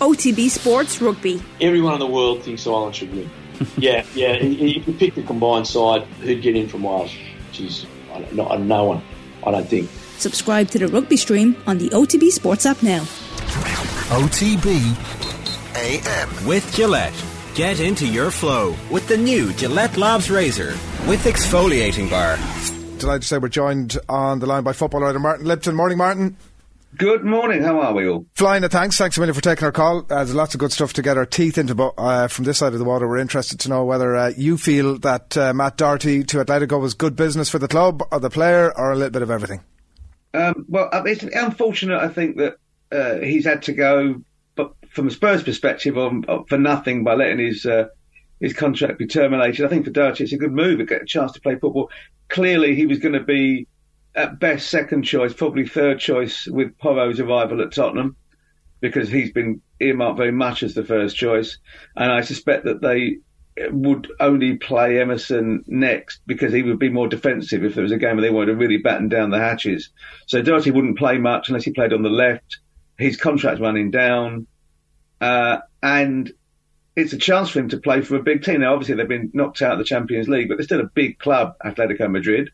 OTB Sports Rugby. Everyone in the world thinks Ireland should win. yeah, yeah. If you pick the combined side, who'd get in from Wales? Jeez, no, no one. I don't think. Subscribe to the rugby stream on the OTB Sports app now. OTB AM with Gillette. Get into your flow with the new Gillette Labs Razor with exfoliating bar. Delighted to say we're joined on the line by football writer Martin Lipton. Morning, Martin. Good morning. How are we all? Flying. Thanks. Thanks a million for taking our call. Uh, there's lots of good stuff to get our teeth into. But uh, from this side of the water, we're interested to know whether uh, you feel that uh, Matt Doherty to Atletico was good business for the club or the player, or a little bit of everything. Um, well, uh, it's unfortunate. I think that uh, he's had to go, but from a Spurs perspective, on, for nothing by letting his his contract be terminated. I think for Doherty, it's a good move to get a chance to play football. Clearly, he was going to be at best second choice, probably third choice with Porro's arrival at Tottenham, because he's been earmarked very much as the first choice. And I suspect that they would only play Emerson next because he would be more defensive if there was a game where they wanted to really batten down the hatches. So Doherty wouldn't play much unless he played on the left. His contract's running down. Uh, and it's a chance for him to play for a big team. Now, obviously, they've been knocked out of the Champions League, but they're still a big club, Atletico Madrid,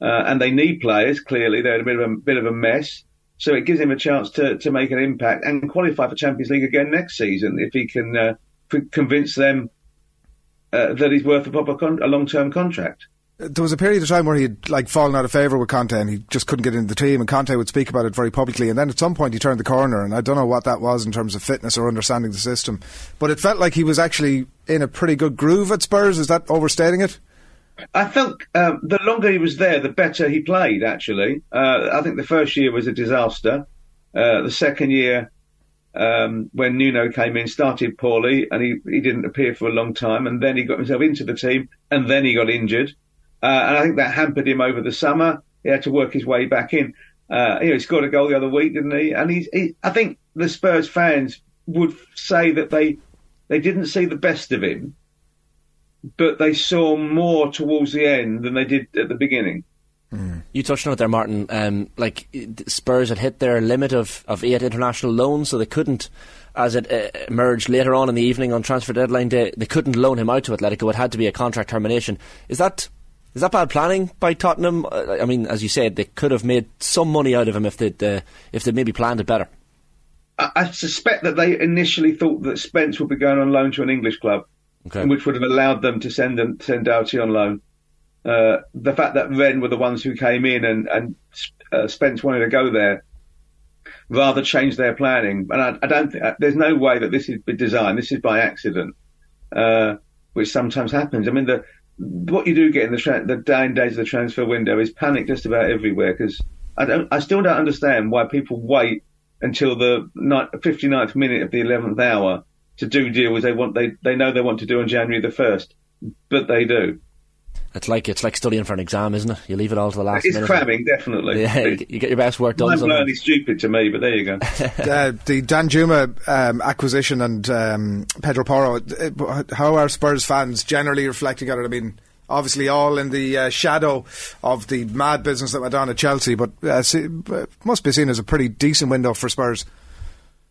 uh, and they need players. Clearly, they're in a bit of a bit of a mess, so it gives him a chance to to make an impact and qualify for Champions League again next season if he can uh, convince them uh, that he's worth a proper con- a long term contract. There was a period of time where he'd like fallen out of favour with Conte and he just couldn't get into the team and Conte would speak about it very publicly and then at some point he turned the corner and I don't know what that was in terms of fitness or understanding the system but it felt like he was actually in a pretty good groove at Spurs. Is that overstating it I felt um, the longer he was there the better he played actually uh, I think the first year was a disaster uh, the second year um, when Nuno came in started poorly and he, he didn't appear for a long time and then he got himself into the team and then he got injured uh, and I think that hampered him over the summer. He had to work his way back in. Uh, you know, he scored a goal the other week, didn't he? And he's, he, I think the Spurs fans would say that they they didn't see the best of him, but they saw more towards the end than they did at the beginning. Mm. You touched on it there, Martin. Um, like Spurs had hit their limit of, of eight international loans, so they couldn't, as it uh, emerged later on in the evening on transfer deadline day, they couldn't loan him out to Atletico. It had to be a contract termination. Is that is that bad planning by Tottenham? Uh, I mean, as you said, they could have made some money out of him if they'd uh, if they maybe planned it better. I suspect that they initially thought that Spence would be going on loan to an English club, okay. which would have allowed them to send them send Doherty on loan. Uh, the fact that Rennes were the ones who came in and, and uh, Spence wanted to go there rather changed their planning. And I, I don't think there's no way that this is by design. This is by accident, uh, which sometimes happens. I mean, the what you do get in the tra- the dying days of the transfer window is panic just about everywhere because I don't, I still don't understand why people wait until the 59th minute of the 11th hour to do deals they want they they know they want to do on January the 1st, but they do. It's like it's like studying for an exam, isn't it? You leave it all to the last it's minute. Cramming, definitely. Yeah, you get your best work done. It's bloody stupid to me, but there you go. uh, the Danjuma um, acquisition and um, Pedro Porro. Uh, how are Spurs fans generally reflecting on it? I mean, obviously all in the uh, shadow of the mad business that went on at Chelsea, but uh, see, must be seen as a pretty decent window for Spurs.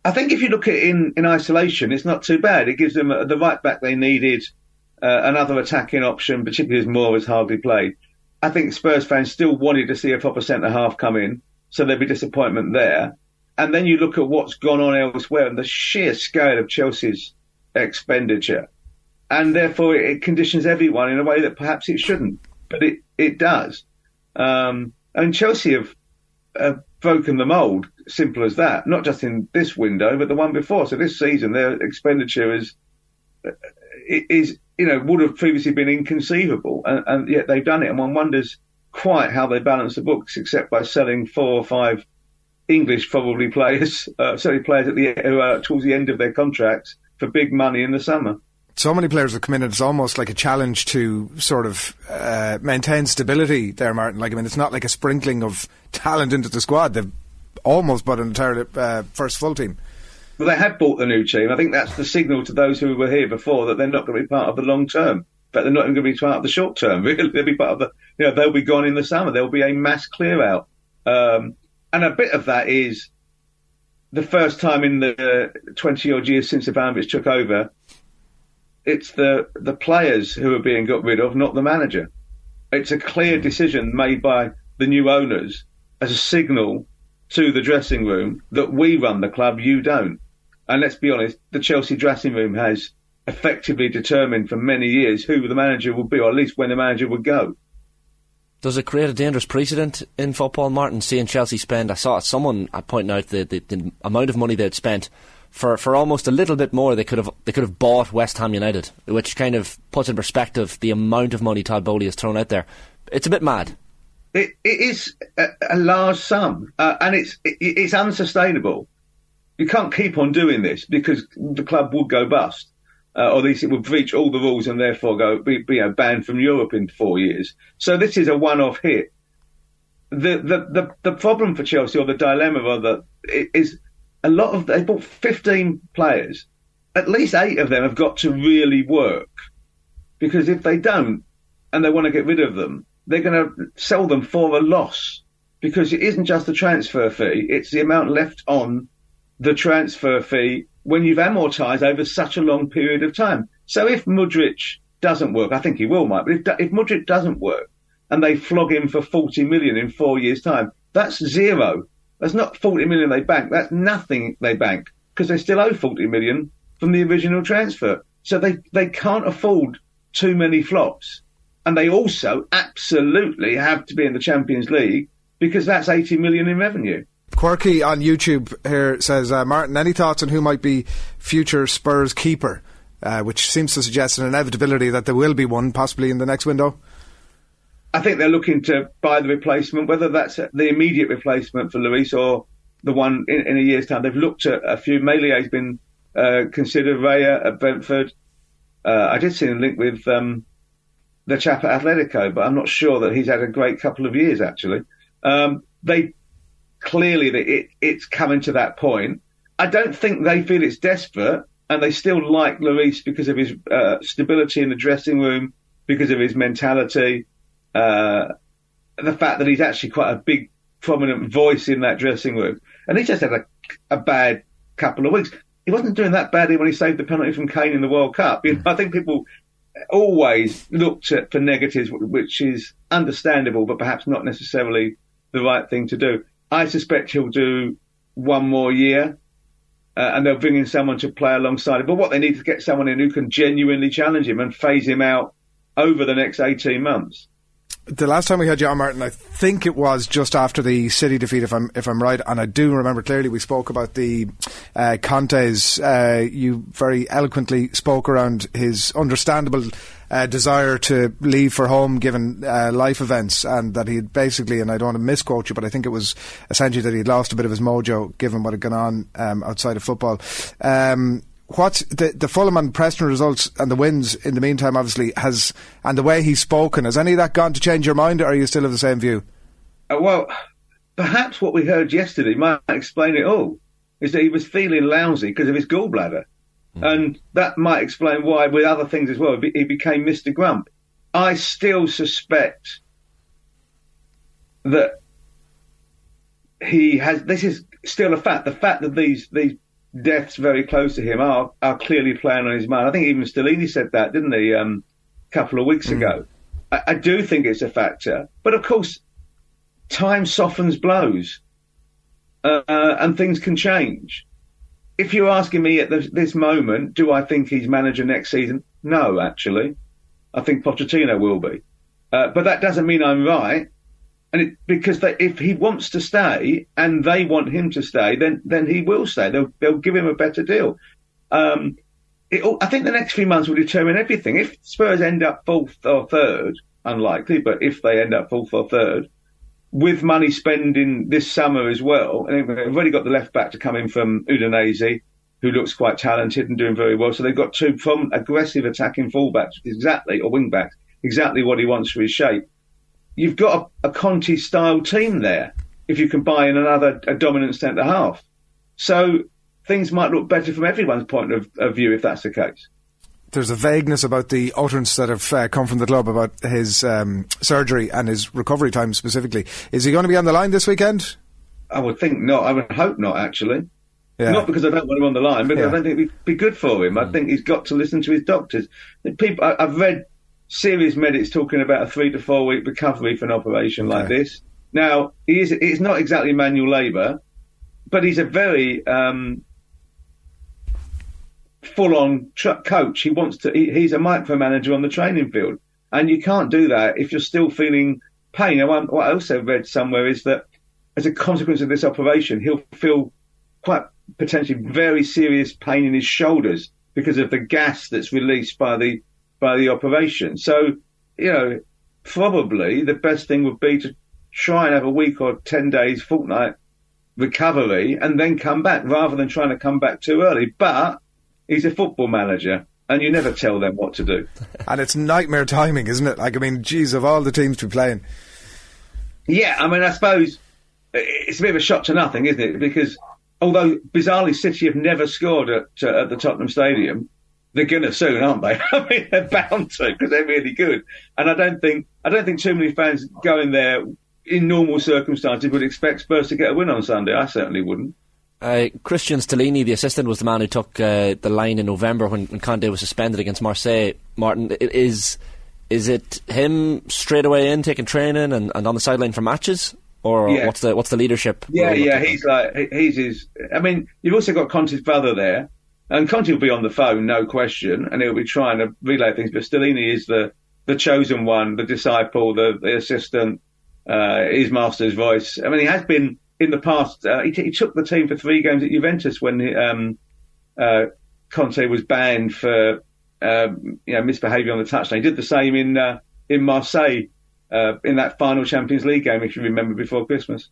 I think if you look at it in, in isolation, it's not too bad. It gives them the right back they needed uh, another attacking option, particularly as Moore has hardly played. I think Spurs fans still wanted to see a proper centre half come in, so there'd be disappointment there. And then you look at what's gone on elsewhere and the sheer scale of Chelsea's expenditure. And therefore it conditions everyone in a way that perhaps it shouldn't, but it, it does. Um, and Chelsea have, have broken the mould, simple as that, not just in this window, but the one before. So this season, their expenditure is, is you know, would have previously been inconceivable, and, and, yet they've done it. And one wonders quite how they balance the books, except by selling four or five English probably players, uh, certainly players at the towards the end of their contracts for big money in the summer. So many players have come in, and it's almost like a challenge to sort of uh, maintain stability there, Martin. Like, I mean, it's not like a sprinkling of talent into the squad. They've almost bought an entire uh, first full team. Well, they have bought the new team. I think that's the signal to those who were here before that they're not going to be part of the long term. But they're not even going to be part of the short term. Really, they'll be part of the. You know, they'll be gone in the summer. There'll be a mass clear out, um, and a bit of that is the first time in the 20 odd years since Abramovich took over, it's the, the players who are being got rid of, not the manager. It's a clear hmm. decision made by the new owners as a signal to the dressing room that we run the club, you don't. And let's be honest, the Chelsea dressing room has effectively determined for many years who the manager would be, or at least when the manager would go. Does it create a dangerous precedent in football, Martin? Seeing Chelsea spend, I saw someone pointing out the, the, the amount of money they'd spent for, for almost a little bit more. They could have they could have bought West Ham United, which kind of puts in perspective the amount of money Todd Boehly has thrown out there. It's a bit mad. It, it is a, a large sum, uh, and it's it, it's unsustainable. You can't keep on doing this because the club would go bust uh, or at least it would breach all the rules and therefore go be, be you know, banned from Europe in four years. So this is a one-off hit. The the the, the problem for Chelsea or the dilemma rather is a lot of they bought 15 players. At least eight of them have got to really work because if they don't and they want to get rid of them, they're going to sell them for a loss because it isn't just the transfer fee; it's the amount left on the transfer fee when you've amortised over such a long period of time. So if Mudryk doesn't work, I think he will, Mike, but if, if Mudryk doesn't work and they flog him for 40 million in four years' time, that's zero. That's not 40 million they bank. That's nothing they bank because they still owe 40 million from the original transfer. So they, they can't afford too many flops. And they also absolutely have to be in the Champions League because that's 80 million in revenue. Quirky on YouTube here says, uh, Martin, any thoughts on who might be future Spurs keeper? Uh, which seems to suggest an inevitability that there will be one, possibly in the next window. I think they're looking to buy the replacement, whether that's the immediate replacement for Lloris or the one in, in a year's time. They've looked at a few. Meslier been uh, considered, Raya at Brentford. Uh, I did see him linked with um, the chap at Atletico, but I'm not sure that he's had a great couple of years, actually. Um, they clearly that it, it's coming to that point. I don't think they feel it's desperate, and they still like Lloris because of his uh, stability in the dressing room, because of his mentality, uh, the fact that he's actually quite a big, prominent voice in that dressing room. And he just had a, a bad couple of weeks. He wasn't doing that badly when he saved the penalty from Kane in the World Cup. You know, I think people always looked at for negatives, which is understandable, but perhaps not necessarily the right thing to do. I suspect he'll do one more year. Uh, and they'll bring in someone to play alongside him. But what they need is to get someone in who can genuinely challenge him and phase him out over the next 18 months. The last time we had John Martin, I think it was just after the City defeat, if I'm if I'm right, and I do remember clearly we spoke about the uh, Conte's. Uh, you very eloquently spoke around his understandable uh, desire to leave for home given uh, life events, and that he had basically, and I don't want to misquote you, but I think it was essentially that he'd lost a bit of his mojo given what had gone on um, outside of football. Um, what the the Fulham and Preston results and the wins in the meantime, obviously, has and the way he's spoken, has any of that gone to change your mind, or are you still of the same view? Uh, well, perhaps what we heard yesterday might explain it all. Is that he was feeling lousy because of his gallbladder. Mm. And that might explain why, with other things as well, he became Mr. Grump. I still suspect that he has. This is still a fact. The fact that these these deaths very close to him are are clearly playing on his mind. I think even Stellini said that, didn't he, um, a couple of weeks mm. ago? I, I do think it's a factor, but of course, time softens blows, uh, and things can change if you're asking me at this, this moment, do I think he's manager next season? No, actually. I think Pochettino will be. Uh, but that doesn't mean I'm right. And it, because they, if he wants to stay and they want him to stay, then then he will stay. They'll they'll give him a better deal. Um, it, I think the next few months will determine everything. If Spurs end up fourth or third, unlikely, but if they end up fourth or third, with money spending this summer as well, and they've already got the left back to come in from Udinese, who looks quite talented and doing very well. So they've got two from aggressive attacking fullbacks, exactly, or wing backs, exactly what he wants for his shape. You've got a, a Conte style team there if you can buy in another a dominant centre half. So things might look better from everyone's point of, of view if that's the case there's a vagueness about the utterance that have uh, come from the club about his um, surgery and his recovery time specifically. Is he going to be on the line this weekend? I would think not. I would hope not, actually. Yeah. Not because I don't want him on the line, but Yeah. I don't think it'd be good for him. I think he's got to listen to his doctors. People, I, I've read serious medics talking about a three to four week recovery for an operation like this. Now, he is, it's not exactly manual labour, but he's a very um, full on tr- coach. He wants to, he, he's a micromanager on the training field. And you can't do that if you're still feeling pain. And what I also read somewhere is that as a consequence of this operation, he'll feel quite potentially very serious pain in his shoulders because of the gas that's released by the by the operation. So, you know, probably the best thing would be to try and have a week or ten days, fortnight recovery, and then come back rather than trying to come back too early. But he's a football manager, and you never tell them what to do. And it's nightmare timing, isn't it? Like, I mean, geez, of all the teams to be playing. Yeah, I mean, I suppose it's a bit of a shot to nothing, isn't it? Because although bizarrely City have never scored at, uh, at the Tottenham Stadium, they're going to soon, aren't they? I mean, they're bound to because they're really good. And I don't think I don't think too many fans going there in normal circumstances would expect Spurs to get a win on Sunday. I certainly wouldn't. Uh, Cristian Stellini, the assistant, was the man who took uh, the line in November when, when Conte was suspended against Marseille. Martin, is is it him straight away in taking training and, and on the sideline for matches, or Yeah. what's the what's the leadership? Yeah, yeah, he's like he's his. I mean, you've also got Conte's brother there, and Conte will be on the phone, no question, and he'll be trying to relay things. But Stellini is the the chosen one, the disciple, the, the assistant, uh, his master's voice. I mean, he has been in the past. Uh, he, t- he took the team for three games at Juventus when he, um, uh, Conte was banned for um, you know misbehaviour on the touchline. He did the same in uh, in Marseille. Uh, in that final Champions League game, if you remember, before Christmas.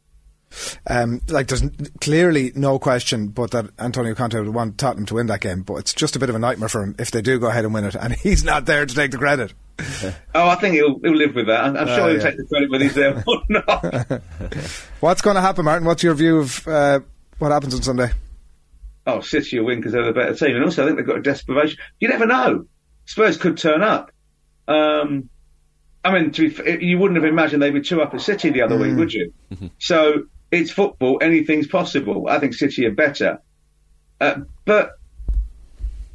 Um, like, there's clearly no question but that Antonio Conte would want Tottenham to win that game, but it's just a bit of a nightmare for him if they do go ahead and win it, and he's not there to take the credit. Oh, I think he'll he'll live with that. I'm, I'm Oh, sure he'll yeah. take the credit whether he's there or not. What's going to happen, Martin? What's your view of uh, what happens on Sunday? oh, City will win because they're the better team, and also I think they've got a desperation. You never know. Spurs could turn up. Um, I mean, to be, you wouldn't have imagined they'd be two up at City the other week, would you? So it's football. Anything's possible. I think City are better, uh, but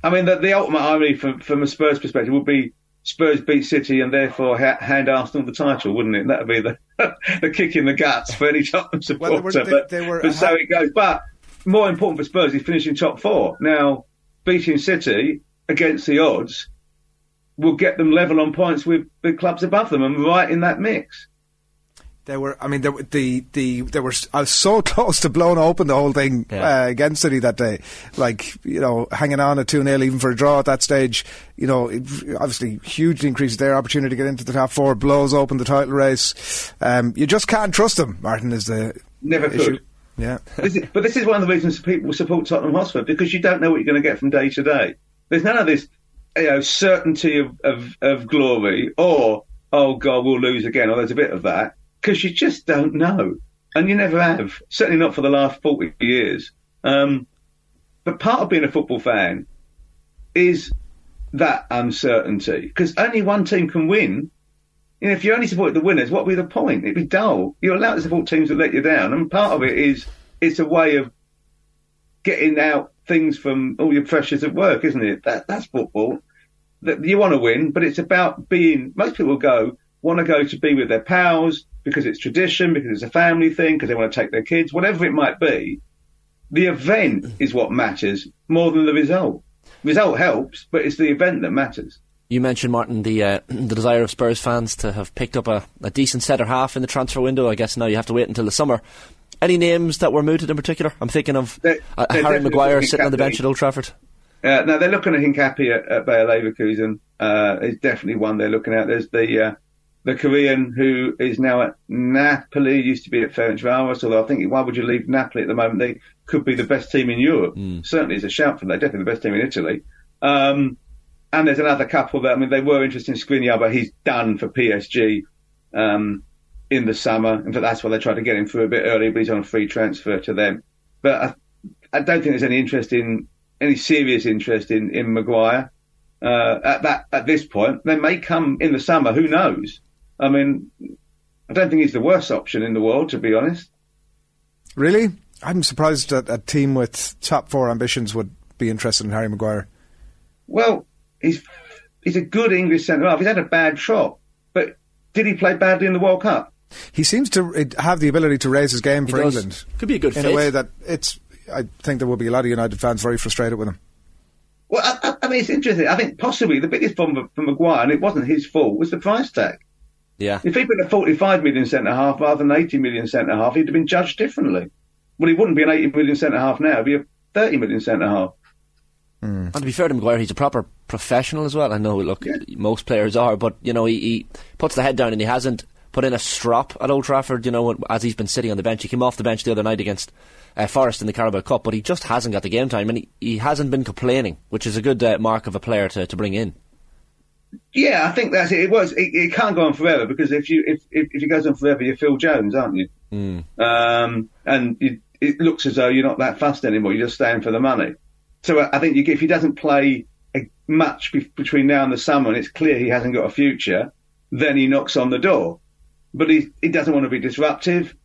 I mean, the, the ultimate irony from from a Spurs perspective would be Spurs beat City and therefore ha- hand Arsenal the title, wouldn't it? That would be the the kick in the guts for any Tottenham Well, supporter. they were- but they- they were- but so it goes. But more important for Spurs is finishing top four. Now, beating City against the odds will get them level on points with the clubs above them and right in that mix. They were, I mean, they, were- the the they were. I was so close to blowing open the whole thing Yeah. uh, against City that day. Like you know, hanging on at two 0 even for a draw at that stage. You know, it obviously hugely increases their opportunity to get into the top four. Blows open the title race. Um, you just can't trust them. Martin is the Never issue. could. Yeah. This is, but this is one of the reasons people support Tottenham Hotspur because you don't know what you're going to get from day to day. There's none of this, you know, certainty of, of, of glory or oh god we'll lose again or there's a bit of that because you just don't know and you never have. Certainly not for the last 40 years. Um, but part of being a football fan is that uncertainty because only one team can win. You know, if you only support the winners, what would be the point? It'd be dull. You're allowed to support teams that let you down, and part of it is it's a way of getting out things from all your pressures at work, isn't it? That, that's football. That you want to win, but it's about being. Most people go want to go to be with their pals because it's tradition, because it's a family thing, because they want to take their kids, whatever it might be. The event is what matters more than the result. Result helps, but it's the event that matters. You mentioned Martin the uh, the desire of Spurs fans to have picked up a, a decent centre half in the transfer window. I guess now you have to wait until the summer. Any names that were mooted in particular? I'm thinking of They- uh, they're Harry Maguire sitting on the bench at Old Trafford. Uh, no, they're looking at Hincapi at, at Bayer Leverkusen. Uh, it's definitely one they're looking at. There's the uh, the Korean who is now at Napoli, used to be at Ferencvaros. Although I think why would you leave Napoli at the moment? They could be the best team in Europe. Certainly, it's a shout for them. They're definitely the best team in Italy. Um, and there's another couple that I mean they were interested in Skriniar, but he's done for PSG um, in the summer. In fact, that's why they tried to get him through a bit early, but he's on a free transfer to them. But I, I don't think there's any interest in any serious interest in in Maguire uh, at that at this point. They may come in the summer. Who knows? I mean, I don't think he's the worst option in the world, to be honest. Really? I'm surprised that a team with top four ambitions would be interested in Harry Maguire. Well, he's he's a good English centre half. He's had a bad shot, but did he play badly in the World Cup? He seems to have the ability to raise his game He for does. England. Could be a good fit. in fit. a way that it's. I think there will be a lot of United fans very frustrated with him. Well, I, I, I mean, it's interesting. I think possibly the biggest problem for Maguire, and it wasn't his fault, was the price tag. Yeah. If he'd been a 45 million centre half rather than 80 million centre half, he'd have been judged differently. Well, he wouldn't be an 80 million centre half now; he'd be a 30 million centre half. And to be fair to Maguire, he's a proper professional as well. I know, look, most players are, but you know, he, he puts the head down and he hasn't put in a strop at Old Trafford. You know, as he's been sitting on the bench, he came off the bench the other night against uh, Forest in the Carabao Cup, but he just hasn't got the game time, and he, he hasn't been complaining, which is a good uh, mark of a player to, to bring in. Yeah, I think that's it. It was. It, it can't go on forever because if you if, if if it goes on forever, you're Phil Jones, aren't you? Um, and you, it looks as though you're not that fast anymore. You're just staying for the money. So I I think you, if he doesn't play a match be, between now and the summer, and it's clear he hasn't got a future, then he knocks on the door. But he he doesn't want to be disruptive.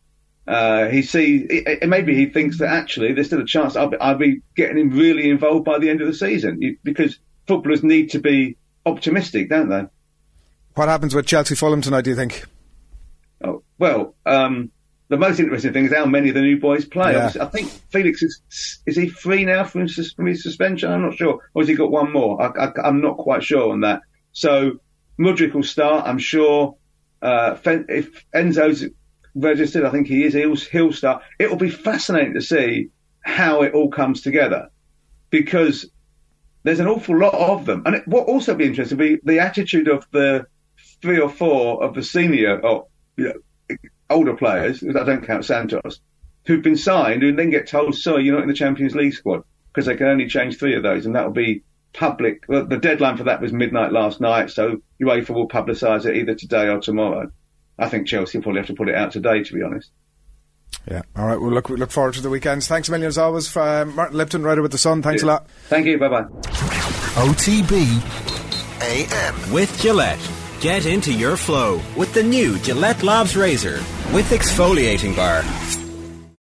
Uh, he sees it, it- maybe he thinks that actually there's still a chance I'll be, I'll be getting him really involved by the end of the season because footballers need to be optimistic, don't they? What happens with Chelsea Fulham tonight? Do you think? Oh, well, um, the most interesting thing is how many of the new boys play. Yeah. I think Felix is is he free now from his, from his suspension? I'm not sure, or has he got one more? I, I, I'm not quite sure on that. So Mudryk will start, I'm sure. Uh, Fen- if Enzo's registered, I think he is. He'll, he'll start. It will be fascinating to see how it all comes together because there's an awful lot of them. And it, what also be interesting be the attitude of the three or four of the senior or you know, older players, I don't count Santos, who've been signed and then get told, sorry, you're not in the Champions League squad because they can only change three of those. And that will be public. well, The deadline for that was midnight last night. So UEFA will publicise it either today or tomorrow. I think Chelsea will probably have to put it out today, to be honest. Yeah. All right. We'll look we look forward to the weekends. Thanks a million as always. For, uh, Martin Lipton, writer with the Sun. Thanks a lot. Thank you. Bye bye. OTB AM. With Gillette. Get into your flow with the new Gillette Labs Razor with exfoliating bar.